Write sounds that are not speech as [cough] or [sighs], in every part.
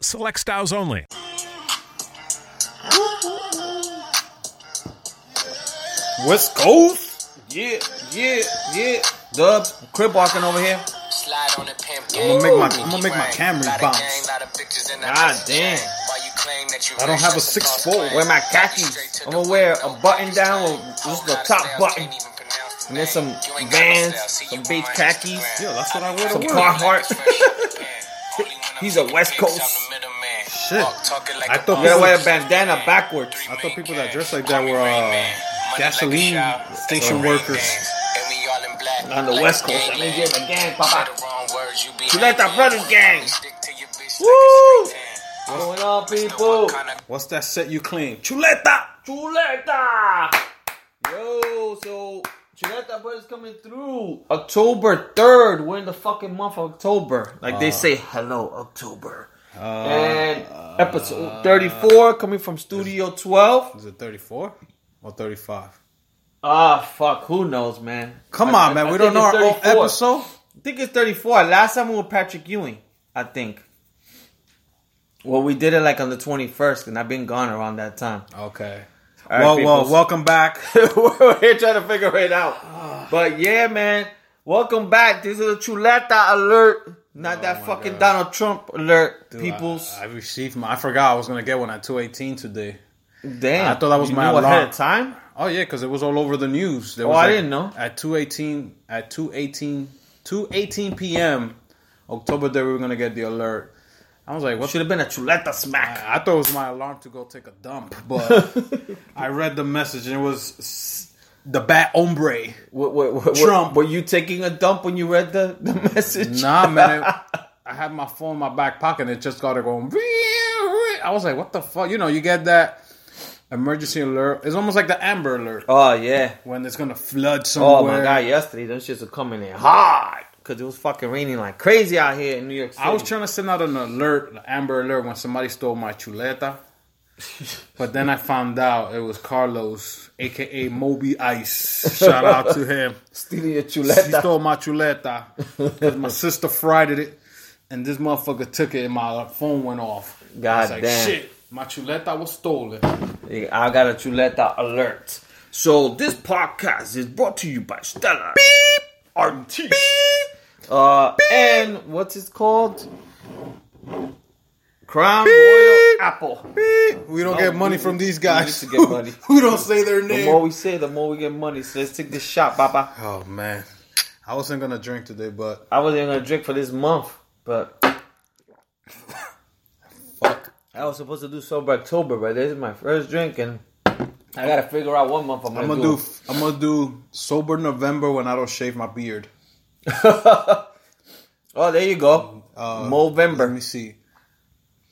select styles only. West Coast? Yeah, yeah, yeah. Dubs, crib walking over here. I'm I'ma make my- I'ma make my cameras bounce. God damn. I don't have a six four. Wear my khakis. I'm gonna wear a button down with just the top button. And then some Vans, some beige khakis. Yeah, that's what I wear to Some work. Carhartt. He's a West Coast. Shit. I thought You gotta wear a bandana backwards. I thought people that dress like that were uh, gasoline station workers. On the West Coast, I mean, yeah, the gang, papa. Chuleta Brothers gang. Woo! What's going on, people? What's that set you claim? Chuleta! Chuleta! Yo, so Chuleta Brothers coming through October 3rd. We're in the fucking month of October. Like they say, hello, October. and episode 34 coming from Studio 12. Is it 34 or 35? Ah, fuck, who knows, man? Come I- on, man. I we don't know our own episode. I think it's 34. Last time we were Patrick Ewing, I think. Well, we did it like on the 21st, and I've been gone around that time. Okay. All right, well, well, welcome back. [laughs] we're here trying to figure it out. [sighs] But yeah, man, welcome back. This is a Chuleta alert, not oh that fucking God. Donald Trump alert, Dude, peoples. I, I received my. I forgot I was gonna get one at 218 today. Damn, I thought that was you my knew ahead alarm. of time. Oh yeah, because it was all over the news. There Oh, was I like- didn't know. At 218 at 218 218 p.m. October day we were gonna get the alert. I was like, what? Should have been a Chuleta smack. I thought it was my alarm to go take a dump, but [laughs] I read the message and it was the bat hombre. What, what, what, Trump. Were you taking a dump when you read the, the message? Nah, man. it- [laughs] I had my phone in my back pocket and it just got it going. I was like, what the fuck? You know, you get that emergency alert. It's almost like the Amber Alert Oh yeah. when it's gonna flood somewhere. Oh my god, yesterday those shits were coming in hard because it was fucking raining like crazy out here in New York City. I was trying to send out an alert, an Amber Alert, when somebody stole my chuleta. [laughs] But then I found out it was Carlos, aka Moby Ice. Shout out to him. stealing your He stole my chuleta. my sister fried it, and this motherfucker took it, and my phone went off. I God was like, damn. shit, my chuleta was stolen. I got a chuleta alert. So this podcast is brought to you by Stella. Beep. RT. Uh, and what's it called? Crown Royal Apple. We don't No, get money we- from these we guys. need to get money. [laughs] Don't say their The name. more we say, the more we get money. So let's take this shot, Papa. oh man, I wasn't gonna drink today, but I wasn't gonna drink for this month, but fuck. I was supposed to do sober October, but this is my first drink, and I gotta figure out what month I'm gonna, I'm gonna do. do. I'm gonna do sober November when I don't shave my beard. [laughs] oh, there you go. Uh, Let me see.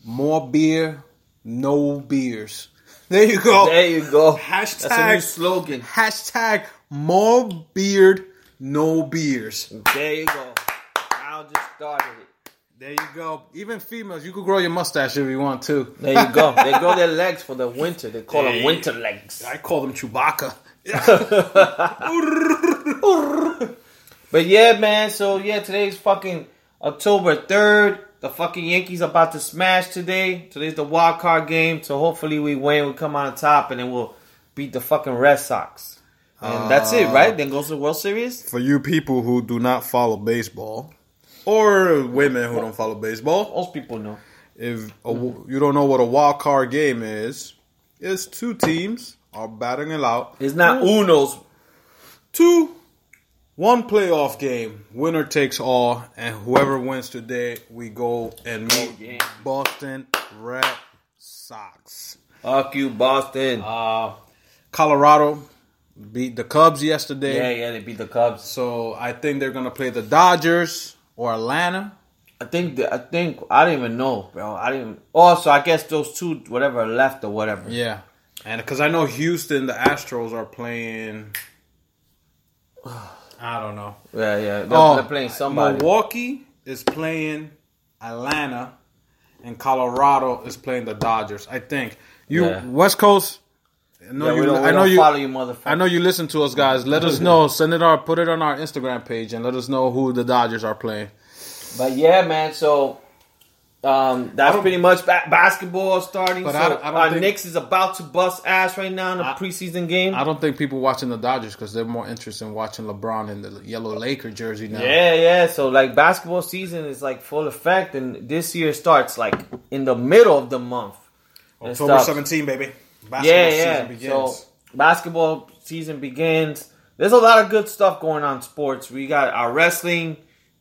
More beer, no beers. [laughs] There you go. There you go. Hashtag- That's a new slogan. Hashtag more beard, no beers. There you go. I just started it. There you go. Even females, you could grow your mustache if you want to. There you go. They grow their [laughs] legs for the winter. They call them winter legs. I call them Chewbacca. But yeah, man. So yeah, today's fucking October third. The fucking Yankees about to smash today. Today's the wild card game. So hopefully we win. We come on top, and then we'll beat the fucking Red Sox. And that's it, uh, right? Then goes to the World Series. For you people who do not follow baseball, or women who don't follow baseball, Most people know. if a, you don't know what a wild card game is, it's two teams are battling it out. It's not Uno's. Two, one playoff game. Winner takes all, and whoever wins today, we go and meet Oh, yeah. Boston Red Sox. Fuck you, Boston. Uh, Colorado beat the Cubs yesterday. yeah, yeah, they beat the Cubs. So I think they're gonna play the Dodgers or Atlanta. I think the, I think I didn't even know, bro. I didn't. Also, I guess those two whatever left or whatever. Yeah, and because I know Houston, the Astros are playing. [sighs] [sighs] I don't know. Yeah, yeah. They're, Oh, they're playing somebody. Milwaukee is playing Atlanta, and Colorado is playing the Dodgers. I think you Yeah. West Coast. I know Yeah, you. don't, I know you. follow you, motherfucker. I know you listen to us, guys. Let us [laughs] know. Send it our. Put it on our Instagram page and let us know who the Dodgers are playing. But yeah, man. So um, that's pretty much ba- basketball starting. But so I don't- I don't our think- Knicks is about to bust ass right now in the I- preseason game. I don't think people watching the Dodgers because they're more interested in watching LeBron in the yellow Laker jersey now. Yeah, yeah. So like basketball season is like full effect, and this year starts like in the middle of the month. October. 17, baby. Basketball Yeah, season yeah. begins. So basketball season begins. There's a lot of good stuff going on in sports. We got our wrestling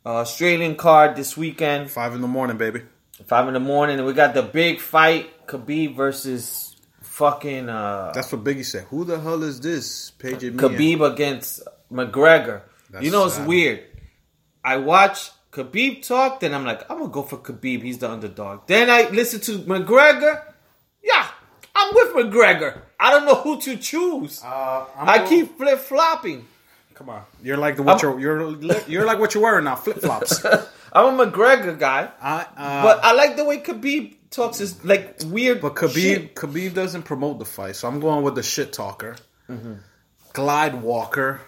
uh, Australian card this weekend, Five in the morning, baby. Five in the morning, and we got the big fight: Khabib versus fucking uh, That's what Biggie said. Who the hell is this? Paige Mia? Khabib against McGregor. That's you know, it's sad. weird. I watch Khabib talk, then I'm like, I'm gonna go for Khabib. He's the underdog. Then I listen to McGregor. Yeah, I'm with McGregor. I don't know who to choose. Uh, I'm I going- keep flip flopping. Come on, you're like the what I'm- you're you're you're like what you're wearing now, flip flops. [laughs] I'm a McGregor guy, I uh, but I like the way Khabib talks. Is like weird. but Khabib shit. Khabib doesn't promote the fight, so I'm going with the shit talker, Mm-hmm. Glide Walker,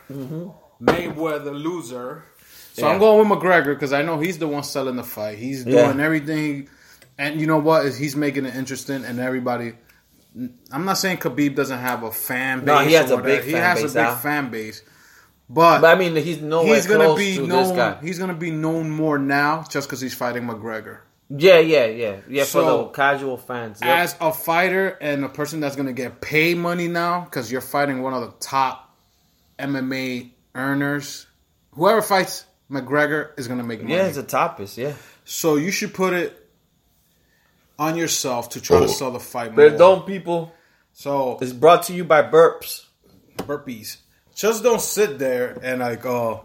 Mayweather loser. So Yeah. I'm going with McGregor because I know he's the one selling the fight. He's doing Yeah. everything, and you know what? Is he's making it interesting, and everybody. I'm not saying Khabib doesn't have a fan base. No, he has a big. He fan has base, a big fan base, but, But I mean, he's nowhere he's gonna close be to this known. guy. He's gonna be known more now just because he's fighting McGregor. Yeah, yeah, yeah, yeah. For the casual fans, Yep. As a fighter and a person that's gonna get paid money now because you're fighting one of the top MMA earners, whoever fights McGregor is gonna make money. yeah, it's a topist. Yeah, so you should put it on yourself to try to oh. sell the fight more. Perdón, people. So It's brought to you by burps. burpees. Just don't sit there and like, oh,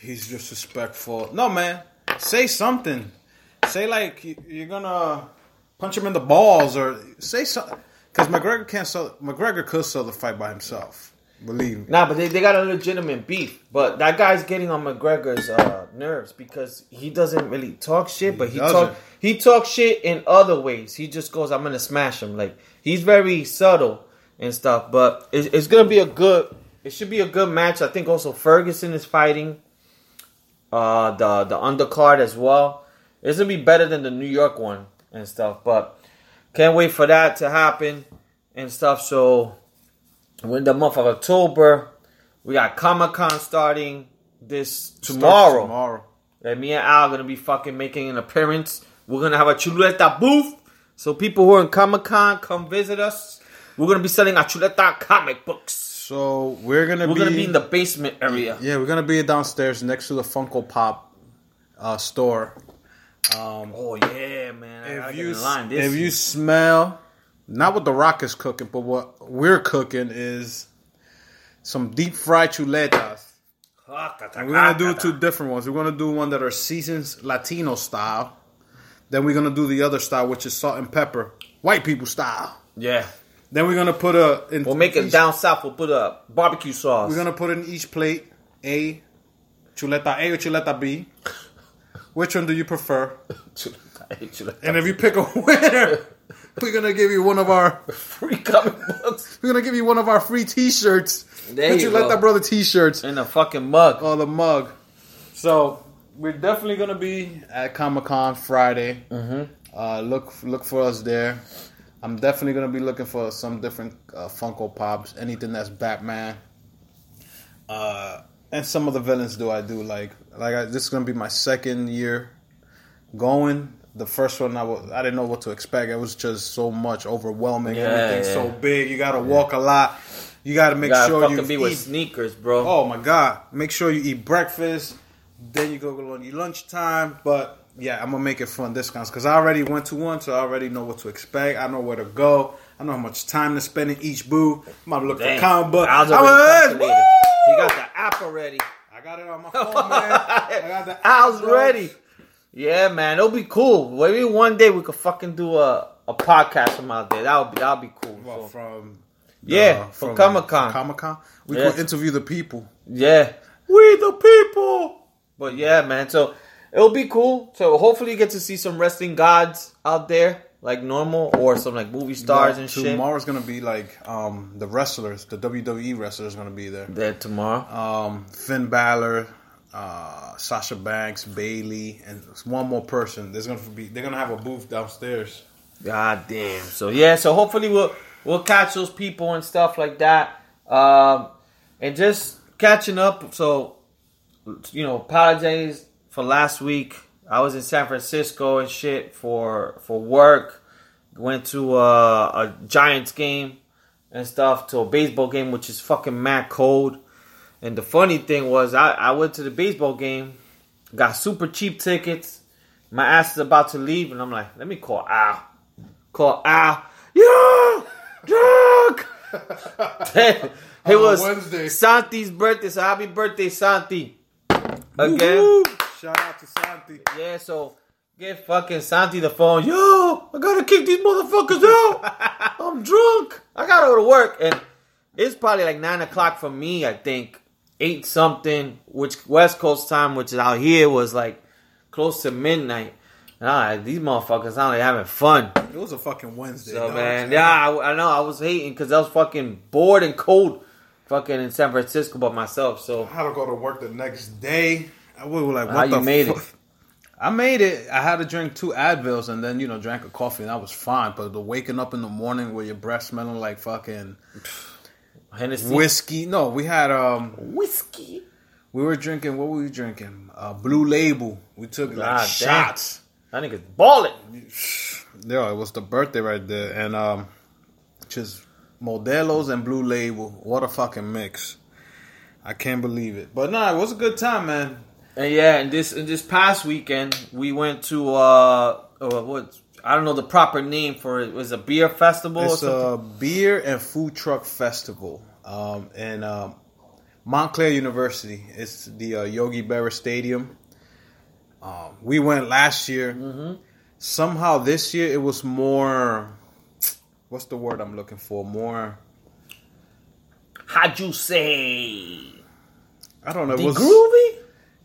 he's disrespectful. No, man. Say something. Say like you- you're gonna punch him in the balls or say something. Because McGregor can't sell. McGregor could sell the fight by himself. Believe me. Nah, but they, they got a legitimate beef. But that guy's getting on McGregor's uh, nerves because he doesn't really talk shit, but he, doesn't. talk he talks shit in other ways. He just goes, "I'm gonna smash him." Like he's very subtle and stuff. But it's, it's gonna be a good. It should be a good match. I think also Ferguson is fighting. Uh, the the undercard as well. It's gonna be better than the New York one and stuff. But can't wait for that to happen and stuff. So we're in the month of October. We got Comic Con starting this tomorrow. Tomorrow. And me and Al are gonna be fucking making an appearance. We're gonna have a chuleta booth. So people who are in Comic Con, come visit us. We're gonna be selling our chuleta comic books. So we're gonna We're be. gonna be in the basement area. Yeah, we're gonna be downstairs next to the Funko Pop uh, store. Um, Oh yeah, man. If you if you smell not what the rock is cooking, but what we're cooking is some deep fried chuletas. And we're gonna do two different ones. We're gonna do one that are seasons Latino style. Then we're gonna do the other style, which is salt and pepper, white people style. Yeah. Then we're gonna put a. In We'll make it each- down south. We'll put a barbecue sauce. We're gonna put in each plate a chuleta A or chuleta B. Which one do you prefer? [laughs] Chuleta. And if you pick a winner, [laughs] we're gonna give you one of our free comic books [laughs] we're gonna give you one of our free T-shirts. There the you Chuleta go. Brother T-shirts. in a fucking mug. Oh, the mug. So we're definitely gonna be at Comic Con Friday. Mm-hmm. Uh, look look for us there. I'm definitely gonna be looking for some different uh, Funko Pops, anything that's Batman. Uh, and some of the villains do I do like like I, this is gonna be my second year going. The first one I wa- I didn't know what to expect. It was just so much overwhelming. Yeah, Everything's yeah. so big. You gotta walk a lot. You gotta make You gotta sure you be eat with sneakers, bro. Oh my god! Make sure you eat breakfast. Then you go on your lunchtime. But yeah, I'm gonna make it fun discounts because I already went to one, so I already know what to expect. I know where to go. I know how much time to spend in each booth. I'm gonna look Damn. for comic book. I was already gonna- He got the app already. I got it on my phone, man. I got the [laughs] app, bro. ready. Yeah, man, it'll be cool. Maybe one day we could fucking do a, a podcast from out there. That would be that would be cool. Well, So, from yeah, uh, from Comic Con. Comic Con. We Yeah. could interview the people. Yeah, we the people. But yeah, man. So it'll be cool. So hopefully you get to see some wrestling gods out there, like normal, or some like movie stars Well, and shit. Tomorrow's gonna be like um the wrestlers, the WWE wrestlers gonna be there. There tomorrow. Um, Finn Balor, uh, Sasha Banks, Bayley, and one more person. There's gonna be they're gonna have a booth downstairs. God damn. So yeah, so hopefully we'll we'll catch those people and stuff like that. Um and just catching up. So you know, apologize for last week. I was in San Francisco and shit for for work. Went to uh, a Giants game and stuff to a baseball game, which is fucking mad cold. And the funny thing was, I, I went to the baseball game, got super cheap tickets. My ass is about to leave, and I'm like, let me call Al. Call Al. Yeah, drunk. [laughs] it was Wednesday. Santi's birthday, so happy birthday, Santi. Again. Shout out to Santi. Yeah, so get fucking Santi the phone. Yo, I gotta kick these motherfuckers out. [laughs] I'm drunk. I gotta go to work. And it's probably like 9 o'clock for me, I think. 8 something, which West Coast time, which is out here, was like close to midnight. And these motherfuckers sound like having fun. It was a fucking Wednesday. So man, yeah, I, I know. I was hating because I was fucking bored and cold, fucking in San Francisco by myself. So I had to go to work the next day. I was like, what How the you made fuck? it? I made it. I had to drink two Advils and then you know drank a coffee and that was fine. But the waking up in the morning with your breath smelling like fucking [sighs] Hennessy, whiskey. No, we had um whiskey. we were drinking what were we drinking? Uh, Blue Label. We took like God damn. shots. That nigga's balling. [sighs] Yeah, it was the birthday right there, and um, just Modelos and Blue Label. What a fucking mix! I can't believe it. But nah, it was a good time, man. And yeah, and this and this past weekend we went to uh, uh what I don't know the proper name for it. It was a beer festival or It's something. a beer and food truck festival um, in um, Montclair University. It's the uh, Yogi Berra Stadium. Um, we went last year. Mm-hmm. Somehow this year it was more. What's the word I'm looking for? More. How'd you say? I don't know. It was groovy?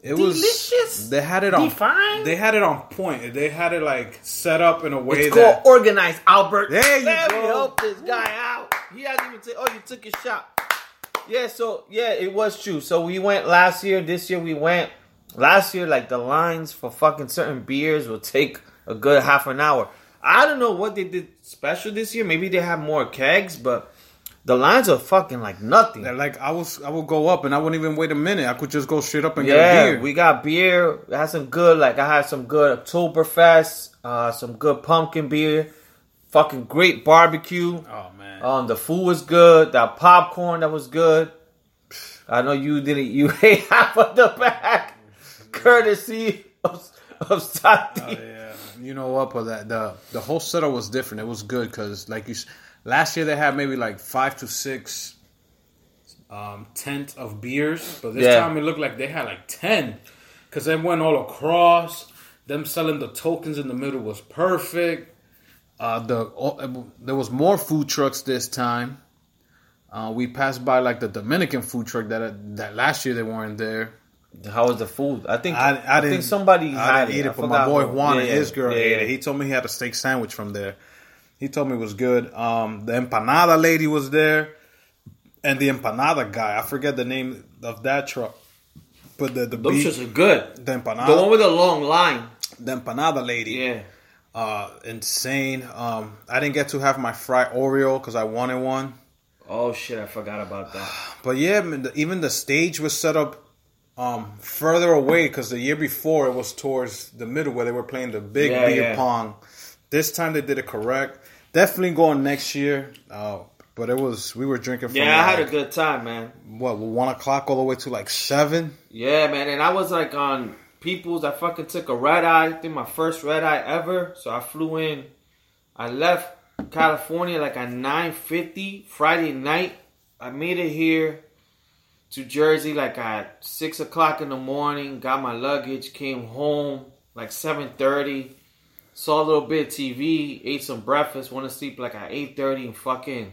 It Delicious? was. They had it on. Defined? They had it on point. They had it like set up in a way It's that. called organized, Albert. There you Let me go. help this guy out. He hasn't even said, "Oh, you took your shot." Yeah, so yeah, it was true. So we went last year. This year we went. Last year, like the lines for fucking certain beers will take a good half an hour. I don't know what they did special this year. Maybe they have more kegs, but the lines are fucking like nothing. that, like I was, I would go up and I wouldn't even wait a minute. I could just go straight up and get a Yeah, beer. we got beer. I had some good, like I had some good Oktoberfest, uh, some good pumpkin beer, fucking great barbecue. oh man, Um, the food was good. That popcorn that was good. I know you didn't. You [laughs] ate half of the bag, courtesy of, of Santi. Oh, yeah. You know what? But that the the whole setup was different. It was good because like you, last year they had maybe like five to six um tent of beers, but this Yeah. time it looked like they had like ten because they went all across. Them selling the tokens in the middle was perfect. Uh, the oh, there was more food trucks this time. Uh, we passed by like the Dominican food truck that that last year they weren't there. How was the food? I think I, I, I, didn't think somebody I had didn't eat I it, but my boy. Juan Yeah, and his girl yeah, ate yeah. it. He told me he had a steak sandwich from there. He told me it was good. Um, the empanada lady was there, and the empanada guy. I forget the name of that truck, but the the Those beef, are good. the empanada, The one with the long line. the empanada lady, Yeah. uh, insane. Um, I didn't get to have my fried Oreo because I wanted one. Oh shit! I forgot about that. [sighs] But yeah, even the stage was set up um, further away because the year before it was towards the middle where they were playing the big Yeah, beer yeah. pong. This time they did it correct. Definitely going next year. Uh, but it was we were drinking from Yeah, I had a good time, man. what one o'clock all the way to like seven. Yeah, man, and I was like on People's. I fucking took a red eye. I think my first red eye ever. So I flew in. I left California like at nine fifty Friday night. I made it here to Jersey like at six o'clock in the morning. Got my luggage. Came home like seven thirty. Saw a little bit of TV, ate some breakfast, went to sleep like at eight thirty, and fucking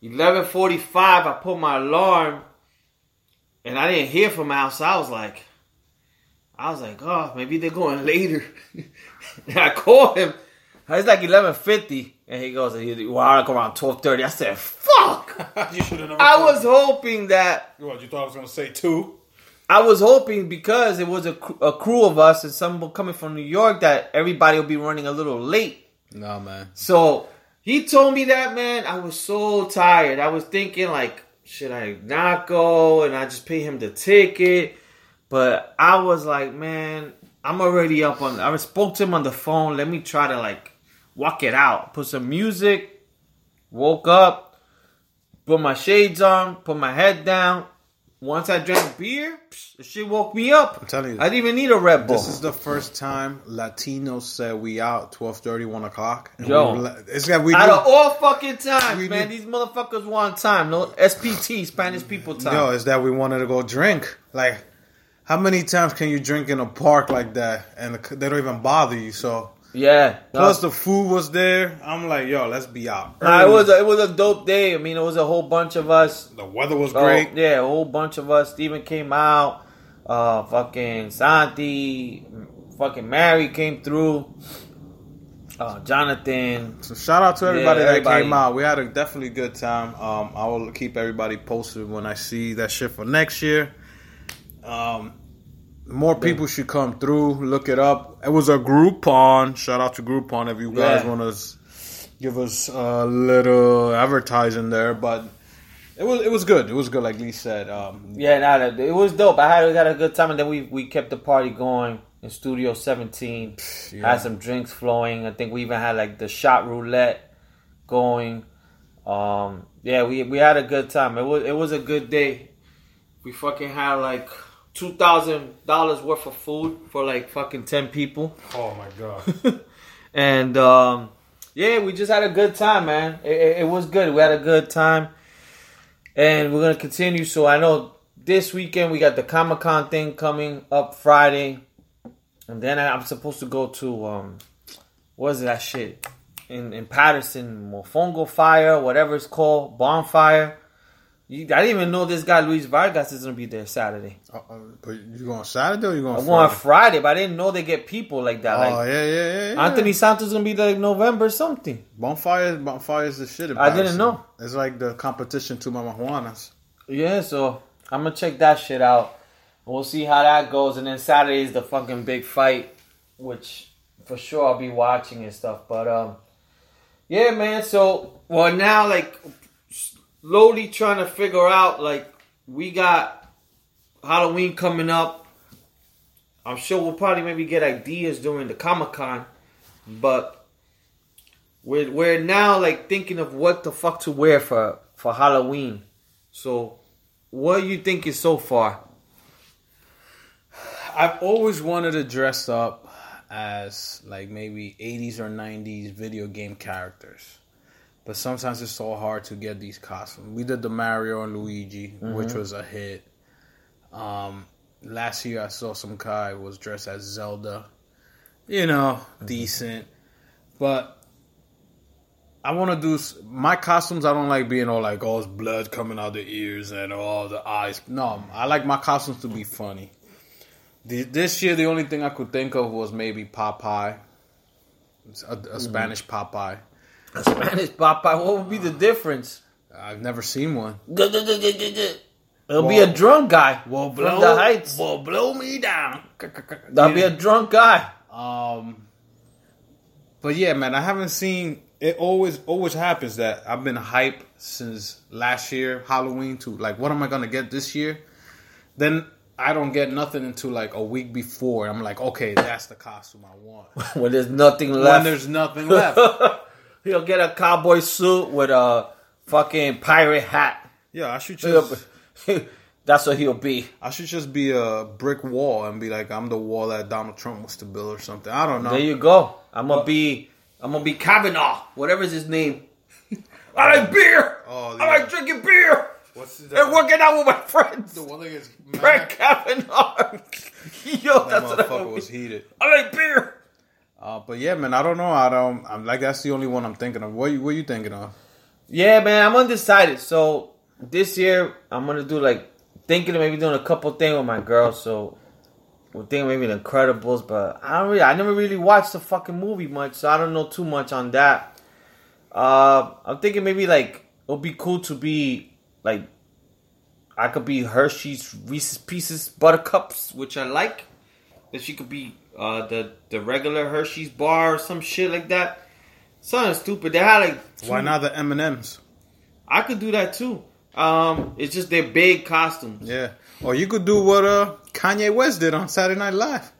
eleven forty five. I put my alarm, and I didn't hear from outside. I was like, I was like, oh, maybe they're going [laughs] later. and I called him. It's like eleven fifty, and he goes, "Well, I'll go around twelve 30. I said, "Fuck." [laughs] you should have never. I was hoping that What you thought I was gonna say two? I was hoping because it was a, a crew of us and some coming from New York that everybody will be running a little late. No man. So he told me that, man. I was so tired. I was thinking, like, should I not go? And I just pay him the ticket. But I was like, man, I'm already up on. I spoke to him on the phone. Let me try to like walk it out. Put some music. Woke up. Put my shades on. Put my head down. Once I drank beer, psh, the shit woke me up. I'm telling you. I didn't even need a Red Bull. This is the first time Latinos said we out 12:30, 1 o'clock. And Yo. we, were- it's that we Out do- of all fucking times, man, did- these motherfuckers want time. No SPT, Spanish people time. Yo, is that we wanted to go drink. Like, how many times can you drink in a park like that and they don't even bother you? So, yeah. plus no, the food was there. I'm like, yo, let's be out. nah, it was a, it was a dope day. I mean, it was a whole bunch of us. the weather was Oh, great. yeah, a whole bunch of us. Steven came out. Uh, fucking Santi, fucking Mary came through. Uh, Jonathan. So shout out to everybody Yeah, that everybody. came out. We had a definitely good time. Um, I will keep everybody posted when I see that shit for next year. Um, more people should come through. Look it up. It was a Groupon. Shout out to Groupon if you guys Yeah. want to give us a little advertising there. But it was it was good. It was good, like Lee said. Um, Yeah, nah, that- it was dope. I had, had a good time, and then we we kept the party going in Studio 17. yeah. Had some drinks flowing. I think we even had like the shot roulette going. Um, yeah, we we had a good time. It was it was a good day. We fucking had like two thousand dollars worth of food for like fucking ten people. oh my god. [laughs] and um, yeah, we just had a good time, man. It, it, it was good. We had a good time, and we're gonna continue. So I know this weekend we got the Comic Con thing coming up Friday, and then I'm supposed to go to um, what is that shit in in Paterson, Mofongo Fire, whatever it's called, bonfire. You, I didn't even know this guy Luis Vargas is gonna be there Saturday. Uh, uh, but you going Saturday or you going? I'm going Friday? Friday, but I didn't know they get people like that. Oh like yeah, yeah, yeah, yeah. Anthony Santos is gonna be there like November something. Bonfire, bonfire is the shit. I didn't Paterson. know. It's like the competition to Mama Juana's. Yeah, so I'm gonna check that shit out. We'll see how that goes, and then Saturday is the fucking big fight, which for sure I'll be watching and stuff. But um, yeah, man. So well now, like slowly trying to figure out, like we got Halloween coming up. I'm sure we'll probably maybe get ideas during the Comic Con, but we're we're now like thinking of what the fuck to wear for for Halloween. So, what are you thinking so far? I've always wanted to dress up as like maybe 80s or 90s video game characters. But sometimes it's so hard to get these costumes. We did the Mario and Luigi, which mm-hmm. was a hit. Um, last year I saw some guy was dressed as Zelda. You know, mm-hmm. decent. But I want to do my costumes. I don't like being all like oh, all this blood coming out of the ears and all the eyes. No, I like my costumes to be funny. The, this year, the only thing I could think of was maybe Popeye, a, a mm-hmm. Spanish Popeye. Spanish Popeye, what would be the difference? I've never seen one. It'll be a drunk guy Well, from the heights. will blow me down. That'll be a drunk guy. Um, but yeah, man, I haven't seen. It always always happens that I've been hyped since last year Halloween to like, what am I gonna get this year? Then I don't get nothing until like a week before. I'm like, okay, that's the costume I want. [laughs] When there's nothing left. when there's nothing left. [laughs] he'll get a cowboy suit with a fucking pirate hat. Yeah, I should just [laughs] That's what he'll be. I should just be a brick wall and be like I'm the wall that Donald Trump wants to build or something. I don't know. There you go. I'm gonna be. I'm gonna be Kavanaugh. Whatever's his name. [laughs] I like beer. Oh, I like drinking beer. What's the, They're working out with my friends. the one that gets Brett Kavanaugh. [laughs] Yo, That that's what I motherfucker was heated. I like beer. Uh, but yeah, man, I don't know. I don't. I'm like that's the only one I'm thinking of. What what you thinking of? Yeah, man, I'm undecided. So this year I'm gonna do like thinking of maybe doing a couple things with my girl. So we're thinking maybe the Incredibles, but I don't really, I never really watched the fucking movie much, so I don't know too much on that. Uh, I'm thinking maybe like it'll be cool to be like I could be Hershey's Reese's Pieces Buttercups, which I like. That she could be uh, the the regular Hershey's bar or some shit like that. Something stupid. They had like Why not the M and M's? I could do that too. Um, it's just they're big costumes. Yeah. Or you could do what uh Kanye West did on Saturday Night Live.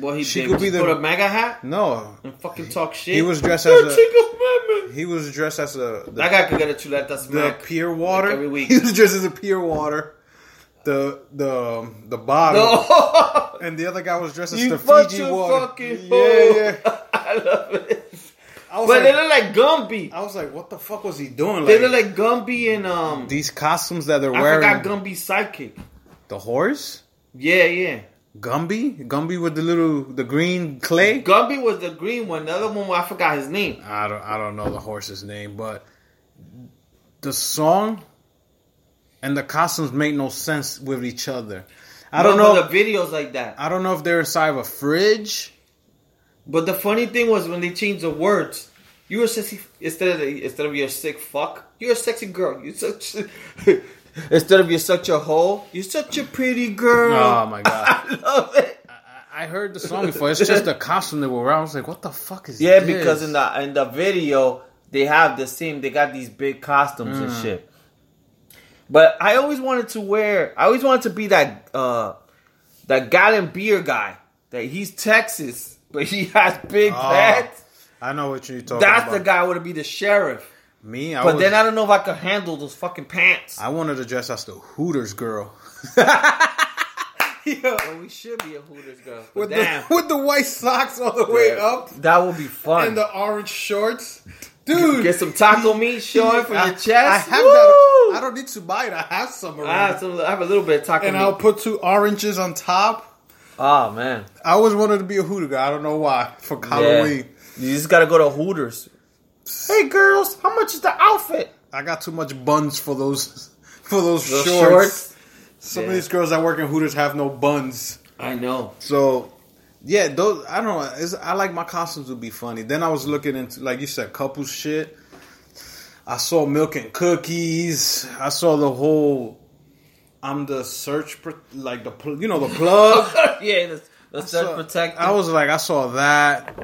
Well, he She did. could be the- put a mega hat No, and fucking talk shit. he was dressed as a- he was dressed as a the, That guy could get a chuleta the smack. Perrier water. every week. [laughs] He was dressed as a Perrier water. The the the bottle. No, [laughs] And the other guy was dressed as you the fucking Fiji water. fucking yeah, yeah. [laughs] I love it. I was, But they like, look like Gumby. I was like, what the fuck was he doing? They Like, look like Gumby and um. these costumes that they're I wearing. I forgot Gumby's sidekick. the horse, Yeah, yeah. Gumby, Gumby with the little the green clay. Gumby was the green one. The other one, I forgot his name. I don't I don't know the horse's name, but the song and the costumes make no sense with each other. I don't No, know. the videos like that. I don't know if they're inside of a fridge. But the funny thing was when they changed the words. You were sexy instead of the, instead of you're a sick fuck. You're a sexy girl. You're such [laughs] instead of you're such a hoe. You're such a pretty girl. Oh my [laughs] god! I love it. I heard the song before. It's just the costume they were wearing. I was like, what the fuck is this? Yeah, this? because in the in the video they have the same. They got these big costumes and Mm. shit. But I always wanted to wear. I always wanted to be that uh that gallon beer guy. That he's Texas, but he has big Oh, pants. I know what you're talking That's about. That's the guy would be the sheriff. Me, I But was, then I don't know if I could handle those fucking pants. I wanted to dress as the Hooters girl [laughs] Well, we should be a Hooters girl. With damn, the [laughs] with the white socks all the way up that would be fun. and the orange shorts, dude. Get some taco meat showing from I, your chest. I have Woo! that. I don't need to buy it. I have some already. I have, some, I have a little bit of taco meat. and meat. I'll put two oranges on top. oh man, I always wanted to be a Hooter guy. I don't know why. [laughs] For Halloween, Yeah. You just gotta go to Hooters. Hey girls, how much is the outfit? I got too much buns for those [laughs] for those, Those shorts. shorts? Some Yeah. of these girls that work in Hooters have no buns. I know. So yeah, those I don't know. It's, I like my costumes would be funny. Then I was looking into like you said, couple shit. I saw milk and cookies. I saw the whole. I'm the search, pro- like the you know the plug. [laughs] yeah, the, the search protector. I was like, I saw that.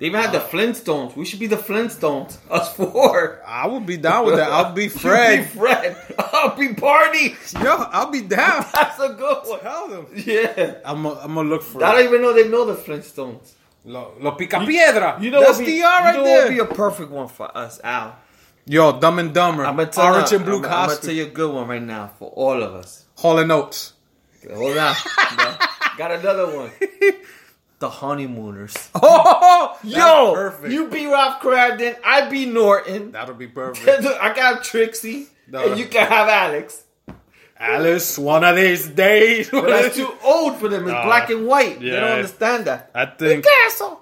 They even had the Flintstones. We should be the Flintstones. Us four. I would be down with that. I'll be [laughs] Fred. be Fred. [laughs] I'll be Barney. Yo, I'll be down. [laughs] That's a good one. Tell them. Yeah. I'm gonna look for it. I don't even know they know the Flintstones. Lo, lo pica piedra. You know that's what be, DR right you know there. what would be a perfect one for us, Al. Yo, Dumb and Dumber. I'm gonna tell Orange you, and blue I'm, I'm gonna tell you a good one right now for all of us. Hall and Oates. Hold on. Got another one. The honeymooners. [laughs] Oh, Yo, perfect. you be Ralph Kramden, I be Norton. That'll be perfect. [laughs] I got Trixie, No. and you can have Alex. Alice, one of these days. But that's too old for them. It's Nah. black and white. They don't understand that. I think. Castle.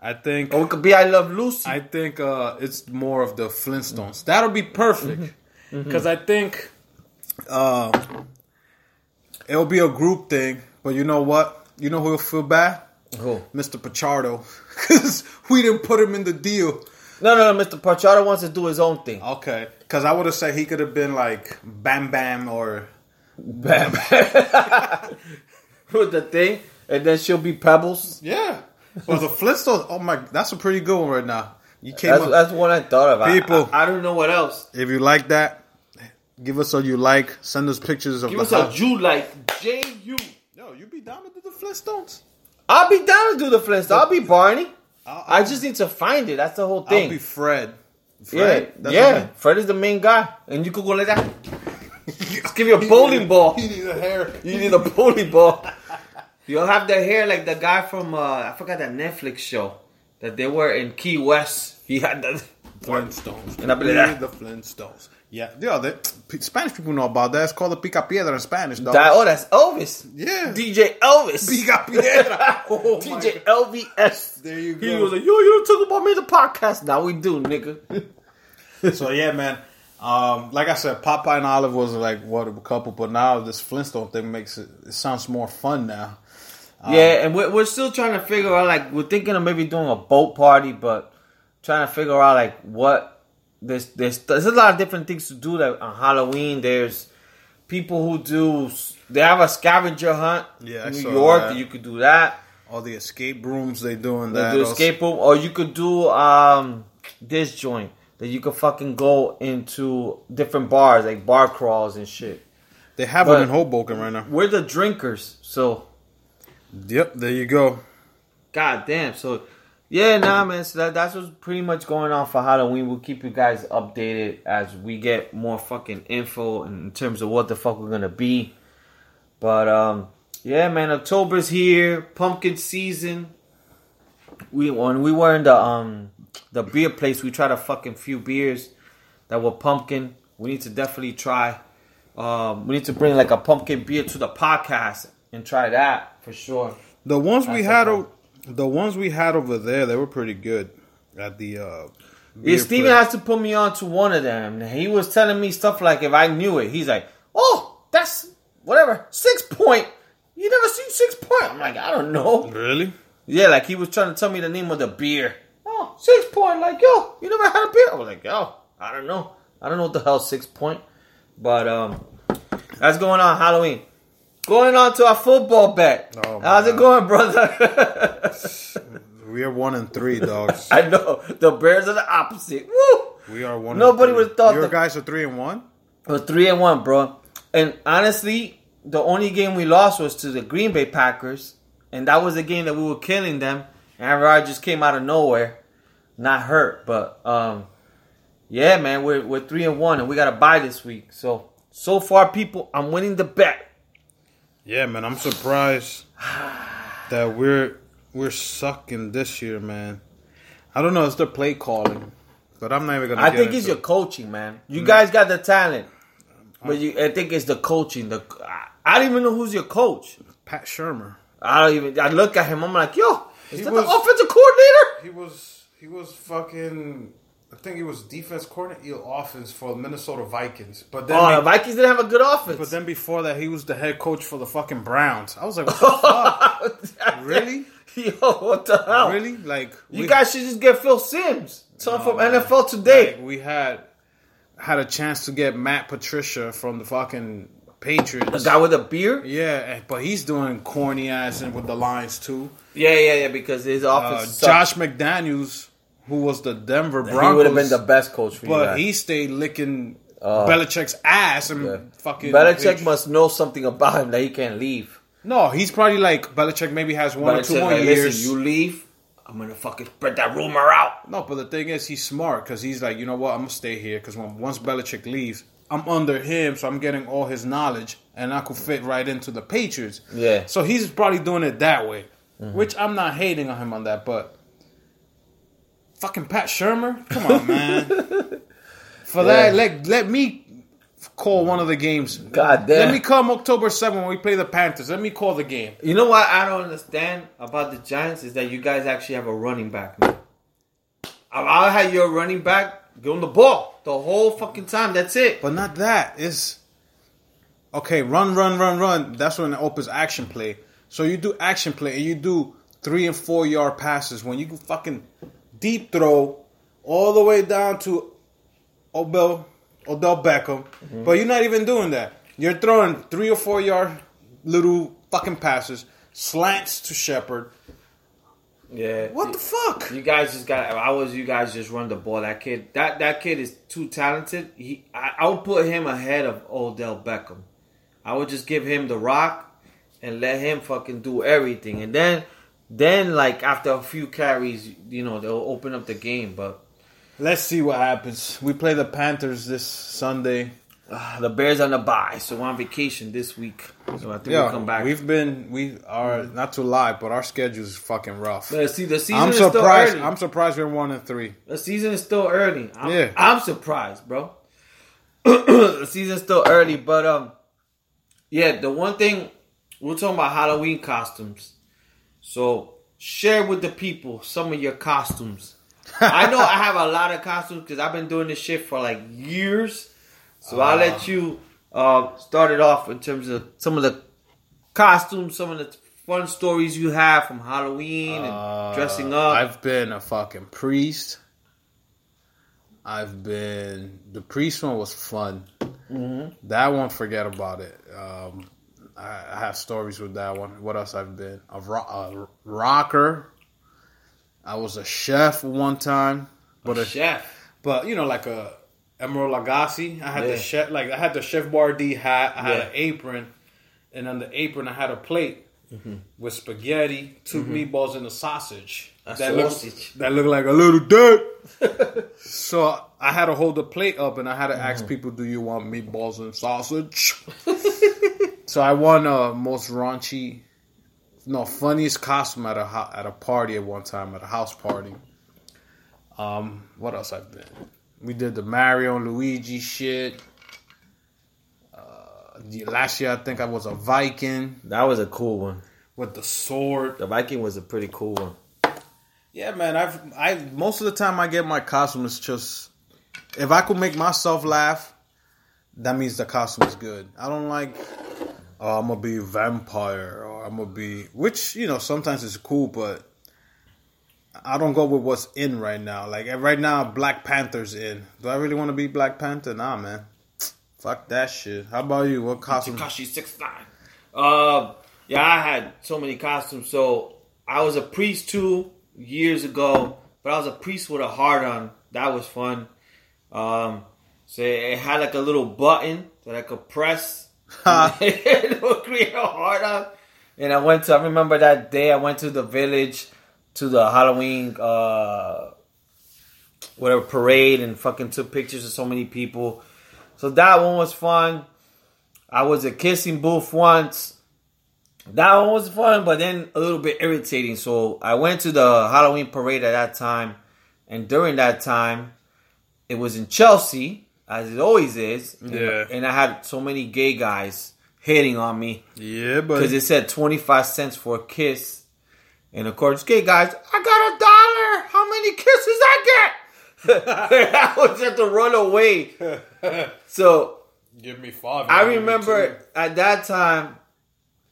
I think. Or it could be I Love Lucy. I think uh, it's more of the Flintstones. That'll be perfect Mm-hmm. because I think uh, it'll be a group thing. But you know what? You know who'll feel bad? Who? Mr. Pachardo, [laughs] because we didn't put him in the deal. No, no, no. Mr. Pachardo wants to do his own thing. Okay, because I would have said he could have been like Bam Bam or Bam. Bam. [laughs] With the thing, and then she'll be Pebbles. yeah. Or the Flintstones. Oh my, that's a pretty good one right now. You came That's, up. that's what I thought of. People. I, I don't know what else. if you like that, give us a you like. Send us pictures of Give us a house. Jew like J U. Yo, you be down with the Flintstones? I'll be down to do the Flintstones. I'll be Barney. I'll, I just need to find it. That's the whole thing. I'll be Fred. yeah, Fred? That's yeah. Fred is the main guy, and you could go like that. Just [laughs] give you a bowling ball. He needs a hair. You need a bowling ball. [laughs] You'll have the hair like the guy from uh, I forgot that Netflix show that they were in Key West. He had the Flintstones. And I believe that. the Flintstones. Yeah, yeah. They, Spanish people know about that. It's called the pica piedra in Spanish, dog. That, oh, that's Elvis. Yeah. DJ Elvis. Pica piedra. [laughs] Oh, DJ LVS. There you go. He was like, yo, you don't talk about me in the podcast. Now we do, nigga. [laughs] so yeah, man. Um, like I said, Popeye and Olive was like what a couple, but now this Flintstone thing makes it. It sounds more fun now. yeah, and we're, we're still trying to figure out, like, we're thinking of maybe doing a boat party, but trying to figure out, like, what. There's, there's, there's a lot of different things to do that on Halloween. There's people who do, they have a scavenger hunt Yeah, I in New York. that. You could do that. All the escape rooms they doing They that. do escape room, or you could do um this joint that you could fucking go into different bars, like bar crawls and shit. They have But- one in Hoboken right now. We're the drinkers, so Yep, there you go. god damn. So yeah, nah, man. So that, that's what's pretty much going on for Halloween. We'll keep you guys updated as we get more fucking info in terms of what the fuck we're gonna be. But um, yeah, man. October's here, pumpkin season. We when we were in the um the beer place, we tried a fucking few beers that were pumpkin. We need to definitely try. Um, we need to bring like a pumpkin beer to the podcast and try that for sure. The ones we That's had, okay. The ones we had over there, they were pretty good. At the uh, Yeah, Steven has to put me on to one of them. He was telling me stuff like if I knew it, he's like, "Oh, that's whatever Sixpoint." You never seen Sixpoint? I'm like, I don't know. really. Yeah, like he was trying to tell me the name of the beer. Oh, Sixpoint. Like, yo, you never had a beer? I was like, yo, I don't know. I don't know what the hell Sixpoint. But um, that's going on Halloween. Going on to our football bet. Oh, How's it going, brother? [laughs] We are one and three, dogs. [laughs] I know the Bears are the opposite. Woo! We are one. Nobody and would've thought Your the- guys are three and one. We're three and one, bro. And honestly, the only game we lost was to the Green Bay Packers, and that was the game that we were killing them. And Aaron Rodgers just came out of nowhere, not hurt, but um, yeah, man, we're we're three and one, and we got to buy this week. So so far, people, I'm winning the bet. Yeah, man, I'm surprised that we're we're sucking this year, man. I don't know, it's the play calling, but I'm not even gonna. I get think it's your coaching, man. You guys got the talent, but uh, you, I think it's the coaching. The I, I don't even know who's your coach. Pat Shurmur. I don't even. I look at him. I'm like, yo, is He that was- the offensive coordinator? He was he was fucking. I think he was defense coordinator, offense for the Minnesota Vikings. But then, Oh, the Vikings didn't have a good offense. but then before that, he was the head coach for the fucking Browns. I was like, what the [laughs] fuck? Really? [laughs] Yo, what the hell? Really? Like You we- guys should just get Phil Simms. Son from man. NFL Today. Like, we had had a chance to get Matt Patricia from the fucking Patriots. the guy with a beard? Yeah, but he's doing corny ass and with the lines too. Yeah, yeah, yeah, because his Uh, offense sucked. Josh McDaniels, who was the Denver Broncos. he would have been the best coach for you but he stayed licking uh, Belichick's ass and Yeah. fucking. Belichick must know something about him that he can't leave. No, he's probably like Belichick. Maybe has one or two more like, years. listen, you leave, I'm gonna fucking spread that rumor out. No, but the thing is, he's smart because he's like, you know what, I'm gonna stay here because when once Belichick leaves, I'm under him, so I'm getting all his knowledge, and I could fit right into the Patriots. Yeah. So he's probably doing it that way, mm-hmm. which I'm not hating on him on that, but fucking Pat Shurmur, come on, man. [laughs] For that, let let me call one of the games. God damn. Let me come October 7 when we play the Panthers. Let me call the game. You know what I don't understand about the Giants is that you guys actually have a running back. Man. If I had your running back, him the ball the whole fucking time. That's it. But not that. It's okay. Run, run, run, run. That's when it opens action play. So you do action play and you do three and four yard passes when you can fucking deep throw all the way down to Odell Odell Beckham. Mm-hmm. But you're not even doing that. You're throwing three or four yard little fucking passes, slants to Shepard. Yeah. What the fuck? You guys just got. I was. You guys just run the ball. That kid. That that kid is too talented. He. I, I would put him ahead of Odell Beckham. I would just give him the rock and let him fucking do everything. And then, then like after a few carries, you know they'll open up the game. But Let's see what happens. We play the Panthers this Sunday. uh, the Bears on the bye, so we're on vacation this week. So I think Yeah, we'll come back. we've been we are not to lie, but our schedule is fucking rough. But see, the season I'm is still surprised. early. I'm surprised we're one and three. The season is still early. I'm, Yeah. I'm surprised, bro. [clears throat] the season's still early, but um, yeah. The one thing we're talking about Halloween costumes. So share with the people some of your costumes. I know I have a lot of costumes because I've been doing this shit for like years. So I'll let you uh, start it off in terms of some of the costumes, some of the fun stories you have from Halloween and dressing up. I've been a fucking priest. I've been the priest one was fun. Mm-hmm. That one, forget about it. Um, I, I have stories with that one. What else I've been a, ro- a rocker. I was a chef one time, but a, chef. but you know like a Emeril Lagasse. I had Yeah. the chef like I had the chef Boyardee hat. I had an apron, and on the apron I had a plate Mm-hmm. with spaghetti, 2 meatballs, and a sausage. A that looked that looked like a little dirt. [laughs] so I had to hold the plate up, and I had to ask Mm-hmm. people, "Do you want meatballs and sausage?" [laughs] so I won uh, most raunchy, no funniest costume at a ho- at a party at one time at a house party. Um, what else I've been? We did the Mario and Luigi shit. Uh, the- last year I think I was a Viking That was a cool one. with the sword. The Viking was a pretty cool one. Yeah, man. I've I most of the time I get my costume is just if I could make myself laugh, that means the costume is good. I don't like oh I'm gonna be vampire or I'm gonna be which you know sometimes it's cool, but I don't go with what's in right now. Like right now, Black Panther's in. Do I really want to be Black Panther? Nah, man. Fuck that shit. How about you? What costume? Tekashi six nine. Uh, yeah, I had so many costumes. So I was a priest too years ago, but I was a priest with a heart on. That was fun. Um, so it had like a little button that I could press. [laughs] it would create a heart. And I went to. I remember that day. I went to the village to the Halloween. Uh, whatever parade and fucking took pictures of so many people. So that one was fun. I was a kissing booth once. That one was fun, but then a little bit irritating. So I went to the Halloween parade at that time, and during that time, it was in Chelsea, as it always is. Yeah. And I had so many gay guys hitting on me Yeah, but because it said 25 cents for a kiss. And of course, gay guys, I got a dollar. How many kisses I get? [laughs] I was just to run away. [laughs] So give me five. I remember at that time,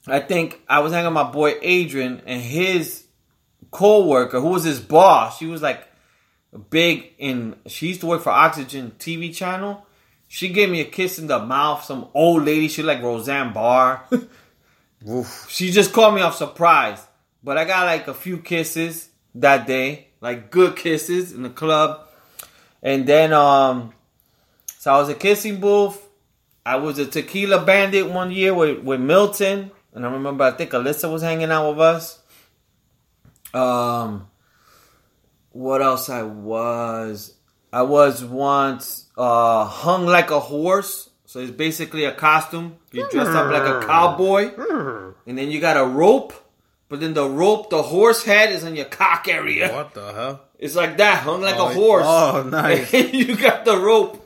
I think I was hanging with my boy Adrian and his co-worker, who was his boss. She was like big in. She used to work for Oxygen TV channel. She gave me a kiss in the mouth. Some old lady, she like Roseanne Barr. [laughs] She just caught me off surprise. But I got like a few kisses that day, like good kisses in the club. And then um so I was a kissing booth. I was a tequila bandit one year with, with Milton. And I remember I think Alyssa was hanging out with us. Um what else I was? I was once uh hung like a horse. So it's basically a costume. You dress up like a cowboy. And then you got a rope. But then the rope, the horse head is on your cock area. What the hell? It's like that, hung like Oh, a horse. oh, [laughs] nice. you got the rope.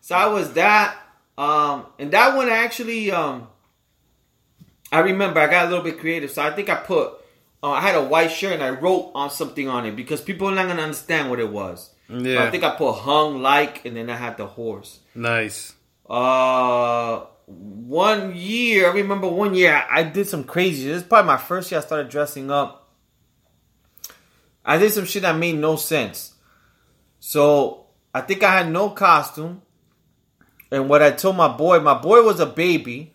So I was that. Um, and that one actually, um, I remember I got a little bit creative. So I think I put, uh, I had a white shirt and I wrote on something on it because people are not gonna understand what it was. So Yeah. I think I put hung like, and then I had the horse. Nice. Uh, one year, I remember one year I did some crazy. This is probably my first year I started dressing up. I did some shit that made no sense. So I think I had no costume. And what I told my boy, my boy was a baby.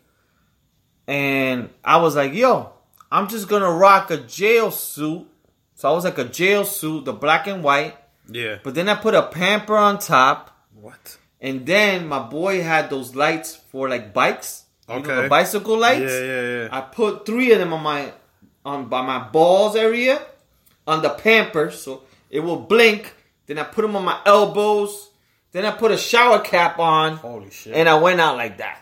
And I was like, yo, I'm just gonna rock a jail suit. So I was like a jail suit, the black and white. Yeah. But then I put a pamper on top. What? And then my boy had those lights for like bikes. You know, Okay. the bicycle lights. Yeah, yeah, yeah. I put three of them on my on by my balls area on the pamper, so it will blink. Then I put them on my elbows. Then I put a shower cap on. Holy shit. And I went out like that.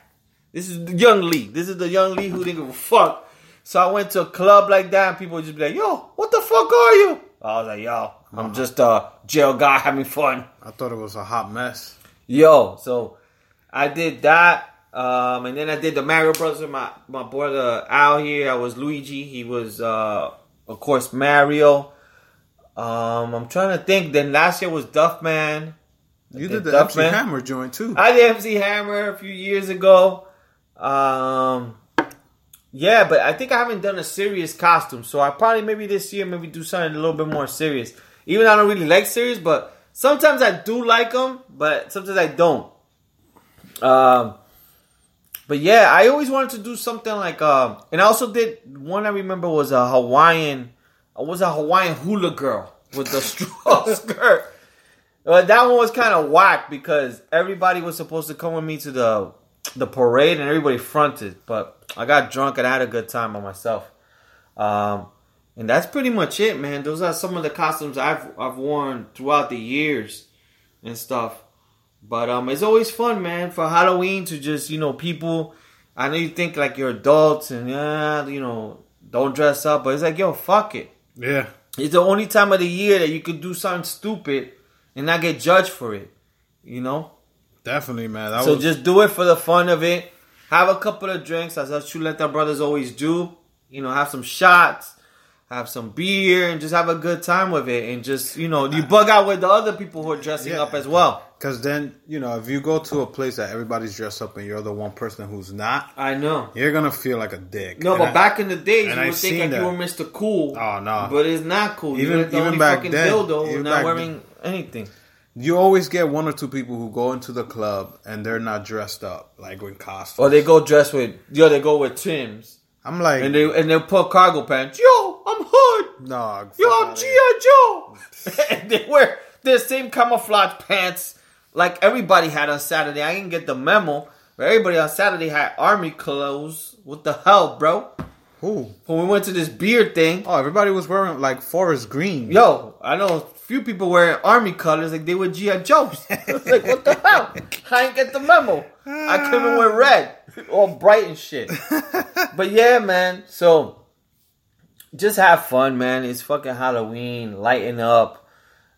This is the young Lee. This is the young Lee who didn't give a fuck. So I went to a club like that, and people would just be like, "Yo, what the fuck are you?" I was like, "Yo, I'm just a jail guy having fun." I thought it was a hot mess. Yo, so I did that, um, and then I did the Mario Brothers. My my brother Al here. I was Luigi. He was, uh, of course, Mario. Um, I'm trying to think. Then last year was Duffman. You did did the Duff MC Man. Hammer joint too. I did MC Hammer a few years ago. Um, yeah, but I think I haven't done a serious costume, so I probably maybe this year maybe do something a little bit more serious. Even though I don't really like serious, but sometimes I do like them, but sometimes I don't. Um, but yeah, I always wanted to do something like um, and I also did one I remember was a Hawaiian, I was a Hawaiian hula girl with the [laughs] straw skirt. But that one was kind of whack because everybody was supposed to come with me to the the parade and everybody fronted, but I got drunk and I had a good time by myself. Um, and that's pretty much it, man. Those are some of the costumes I've I've worn throughout the years and stuff. But um, it's always fun, man, for Halloween to just you know people. I know you think like you're adults and yeah, you know, don't dress up, but it's like yo, fuck it. yeah. It's the only time of the year that you could do something stupid and not get judged for it. You know? Definitely, man. That so was just do it for the fun of it. Have a couple of drinks, as us Chuleta brothers always do. You know, have some shots, have some beer, and just have a good time with it. And just, you know, you bug out with the other people who are dressing Yeah. up as well. because then you know if you go to a place that everybody's dressed up and you're the one person who's not, I know. you're gonna feel like a dick. No, And but I- back in the days, you would think like that. you were Mr. Cool. Oh, no. But it's not cool. Even- You're the even only back fucking then- dildo not back wearing anything. You always get one or two people who go into the club and they're not dressed up like with costumes. Or they go dressed with, yo, they go with Tim's. I'm like, And they and they put cargo pants. Yo, I'm hood. no, Yo, I'm G.I. Joe. [laughs] and they wear the same camouflage pants like everybody had on Saturday. I didn't get the memo. But everybody on Saturday had army clothes. What the hell, bro? Who? When we went to this beard thing, Oh, everybody was wearing like forest green. yo, I know few people wearing army colors like they were G.I. Joes. I was [laughs] like, what the hell? I didn't get the memo. I came in with red, all bright and shit. [laughs] But yeah, man. So just have fun, man. It's fucking Halloween. Lighten up.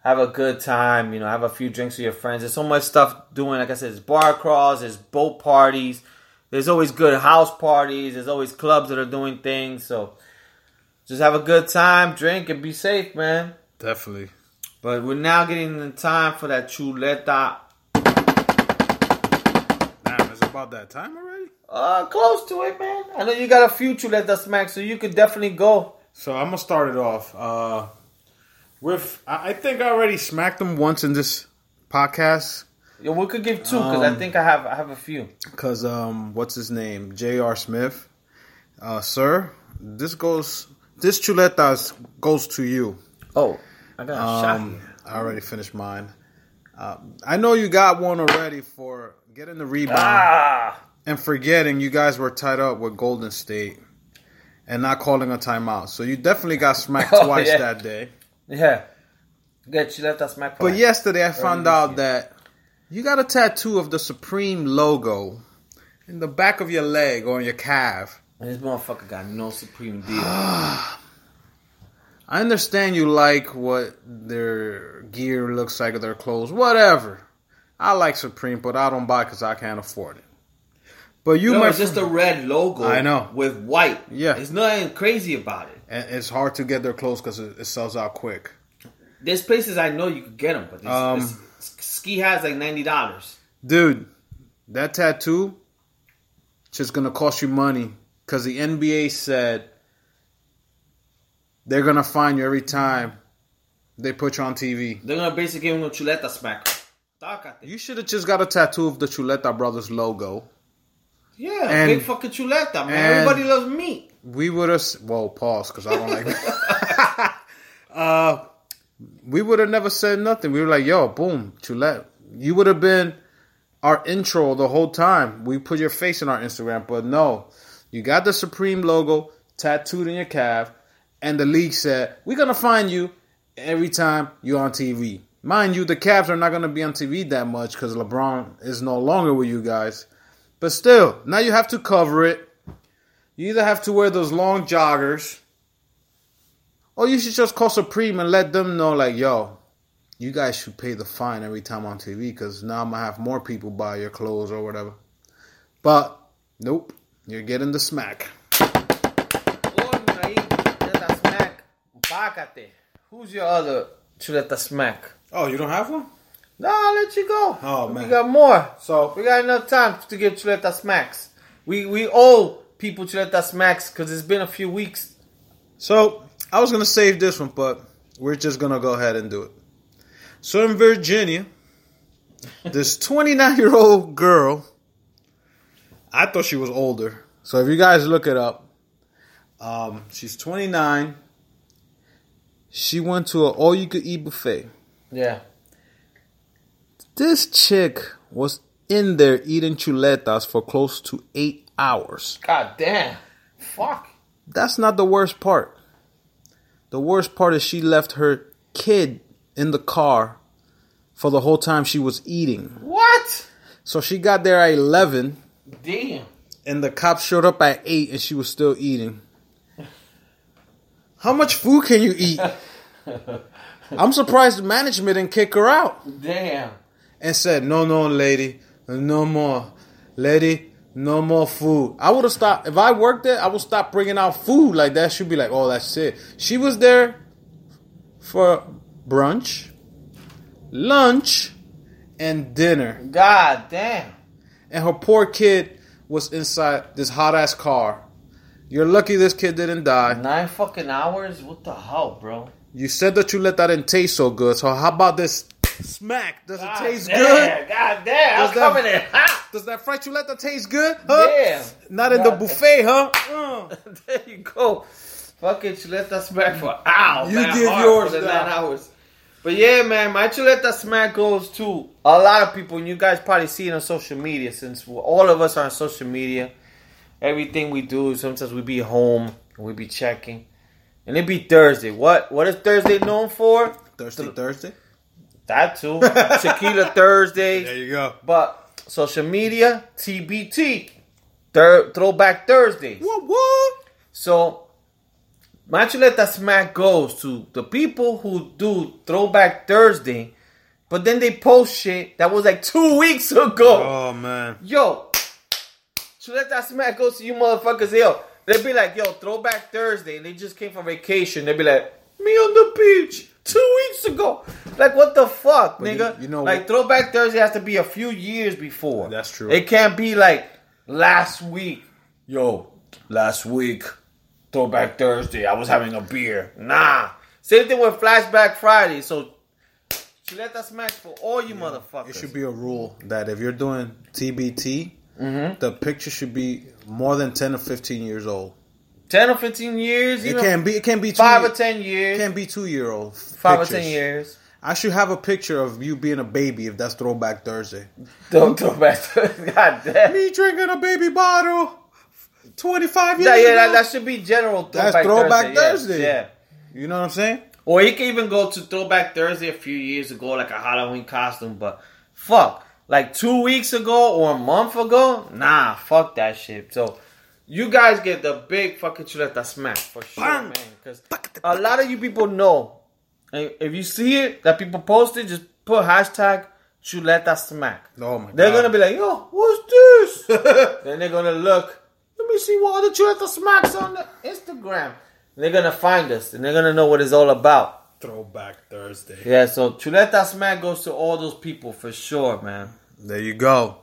Have a good time. You know, have a few drinks with your friends. There's so much stuff doing. Like I said, there's bar crawls, there's boat parties. There's always good house parties. There's always clubs that are doing things. So just have a good time, drink, and be safe, man. Definitely. But we're now getting in time for that chuleta. Damn, it's about that time already. Uh, close to it, man. I know you got a few chuleta smacks, so you could definitely go. So I'm gonna start it off. Uh, with I I think I already smacked them once in this podcast Yeah, we could give two because I Um, think I have I have a few. because um, what's his name? J.R. Smith. Uh, sir, this goes. This chuletas goes to you. Oh, I got a shot. Um, I already finished mine. Uh, I know you got one already for getting the rebound Ah, and forgetting you guys were tied up with Golden State and not calling a timeout. So you definitely got smacked [laughs] Oh, twice yeah. that day. yeah. Get chuleta smack. But yesterday I found out year. that you got a tattoo of the Supreme logo in the back of your leg or on your calf. And this motherfucker got no supreme deal. [sighs] [sighs] [sighs] I understand you like what their gear looks like or their clothes, whatever. I like Supreme, but I don't buy because I can't afford it. But you, no, my it's just a red logo. I know. with white. Yeah. it's nothing crazy about it. and it's hard to get their clothes because it, it sells out quick. There's places I know you could get them, but this, Um, this ski has like ninety dollars. Dude, that tattoo just gonna cost you money because the NBA said they're gonna find you every time they put you on TV. They're gonna basically give him a chuleta smack. You should have just got a tattoo of the Chuleta Brothers logo. Yeah, And- big fucking chuleta, man. Everybody loves meat. We would have well pause because I don't like [laughs] uh, we would have never said nothing. We were like, "Yo, boom, Chuleta." You would have been our intro the whole time. We put your face in our Instagram, but no, you got the Supreme logo tattooed in your calf, and the league said we're gonna find you every time you're on TV. Mind you, the Cavs are not going to be on TV that much because LeBron is no longer with you guys. But still, now you have to cover it. You either have to wear those long joggers, or you should just call Supreme and let them know, like, yo, you guys should pay the fine every time on TV because now I'm going to have more people buy your clothes or whatever. But, nope, you're getting the smack. Smack. Pácate. Who's your other chuleta smack? Oh, you don't have one? No, I'll let you go. Oh, man, we got more. So, We got enough time to give chuleta smacks. We we owe people chuleta smacks because it's been a few weeks. So I was gonna save this one, but we're just gonna go ahead and do it. So in Virginia, this [laughs] 29 year old girl, I thought she was older. So if you guys look it up, um, she's 29. She went to an all you could eat buffet. Yeah. This chick was in there eating chuletas for close to eight hours. God damn. Fuck. That's not the worst part. The worst part is she left her kid in the car for the whole time she was eating. What? So she got there at 11 Damn. and the cops showed up at 8 and she was still eating. How much food can you eat? [laughs] I'm surprised the management didn't kick her out Damn. and said, "No, no, lady, no more, lady, no more food." I would have stopped if I worked there. I would stop bringing out food like that. She'd be like, "Oh, that's it." She was there for brunch, lunch, and dinner, God damn. and her poor kid was inside this hot ass car. You're lucky this kid didn't die. Nine fucking hours? What the hell, bro? You said that you let that didn't taste so good. So how about this smack? Does it taste damn, good? God damn. I'm Does that- coming in hot. Does that fried chuleta taste good? Huh? Yeah. Not in the God buffet, huh? Uh. [laughs] there you go. Fucking chuleta smack for ow. You man, give yours for the now. nine hours. But yeah, man, my chuleta smack goes to a lot of people, and you guys probably see it on social media since all of us are on social media. Everything we do, sometimes we be home, and we be checking, and it be Thursday. What what is Thursday known for? Thirsty Thursday. That too, [laughs] Tequila Thursday. There you go. But social media, TBT, Thir- Throwback Thursdays. What? What? So, my chuleta smack goes to the people who do Throwback Thursday, but then they post shit that was like two weeks ago. Oh man. Yo, chuleta smack goes to you motherfuckers. Yo, they'd be like, yo, Throwback Thursday, and they just came from vacation. They'd be like, me on the beach two weeks ago. Like, what the fuck, But nigga? you know like Throwback Thursday has to be a few years before. That's true. It can't be like last week. Yo, last week, Throwback Thursday, I was having a beer. Nah. Same thing with Flashback Friday. So, Chuleta Smack for all you motherfuckers. It should be a rule that if you're doing TBT, Mm-hmm. the picture should be more than ten or fifteen years old. 10 or 15 years? It can't be. It can't be two, Five or 10 years. It can't be two year old. five or 10 years. I should have a picture of you being a baby if that's Throwback Thursday. Don't [laughs] throw back. [laughs] God damn. Me drinking a baby bottle, twenty five years Yeah, yeah, that, that should be general That's Throwback Throwback Thursday. yeah, Thursday. Yeah. you know what I'm saying? Or you can even go to Throwback Thursday a few years ago, like a Halloween costume. But fuck, like two weeks ago or a month ago, nah, fuck that shit. So you guys get the big fucking chuleta smack for sure, man. Because a lot of you people know, if you see it that people posted, just put hashtag chuleta smack. Oh my They're God. gonna be like, yo, what's this? [laughs] then they're gonna look. Let me see what other chuleta smacks on the Instagram. They're gonna find us and they're gonna know what it's all about. Throwback Thursday. Yeah, so chuleta smack goes to all those people for sure, man. There you go.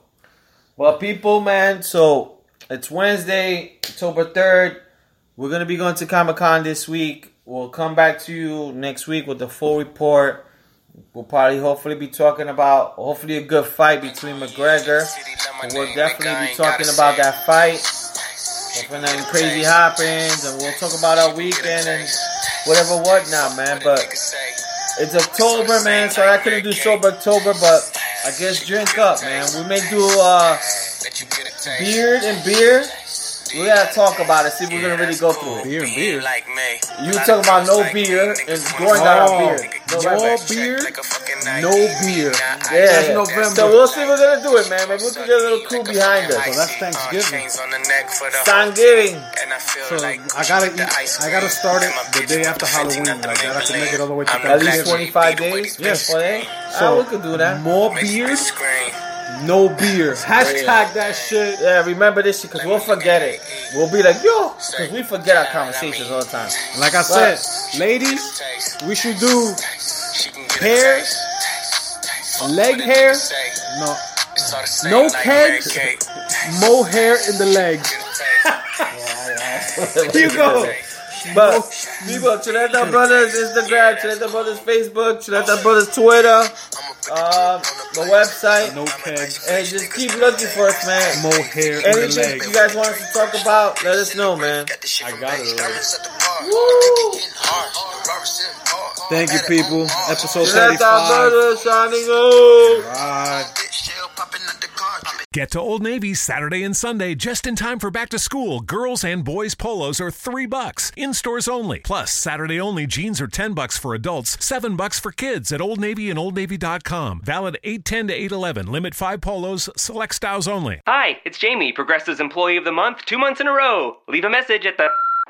Well, people, man, so it's Wednesday, October 3rd. We're gonna be going to Comic Con this week. We'll come back to you next week with the full report. We'll probably hopefully be talking about hopefully a good fight between McGregor. And we'll definitely be talking about that fight. If anything crazy happens, and we'll talk about our weekend and whatever whatnot, man. But it's October, man, so I couldn't do sober October, but I guess drink up, man. We may do uh beard and beer. We gotta talk about it, see if we're gonna really go through it. Beer and beer. Like me. You talking about no beer and going down Oh, beer. No, no right, right. beer? Like a fucking no beer. Yeah, That's yeah. November. So we'll see if we're gonna do it, man. Maybe we can get a little crew behind us. So that's Thanksgiving. Thanksgiving. So I gotta eat. I gotta start it the day after Halloween. Like that, I can make it all the way to At least 25 days. Yes. For? So ah, we could do that. more beers, no beer. Hashtag that shit. Yeah, remember this shit because we'll forget it. We'll be like, yo, because we forget our conversations all the time. Like I said, ladies, we should do hair, leg hair. No, no kegs, more hair in the legs. [laughs] Here you go. But people, Chuleta Brothers Instagram, Chuleta Brothers Facebook, Chuleta Brothers Twitter, um, the website, No kegs, and just keep looking for us, man. more hair in the Anything legs. you guys want us to talk about, let us know, man. I got it already. Woo! Thank you, people. Episode Chuleta 35. Brothers signing out. Get to Old Navy Saturday and Sunday just in time for back to school. Girls and boys polos are 3 bucks in stores only. Plus, Saturday only jeans are 10 bucks for adults, 7 bucks for kids at Old Navy and Old OldNavy.com. Valid 810 to 811. Limit 5 polos, select styles only. Hi, it's Jamie, Progressive's Employee of the Month, two months in a row. Leave a message at the.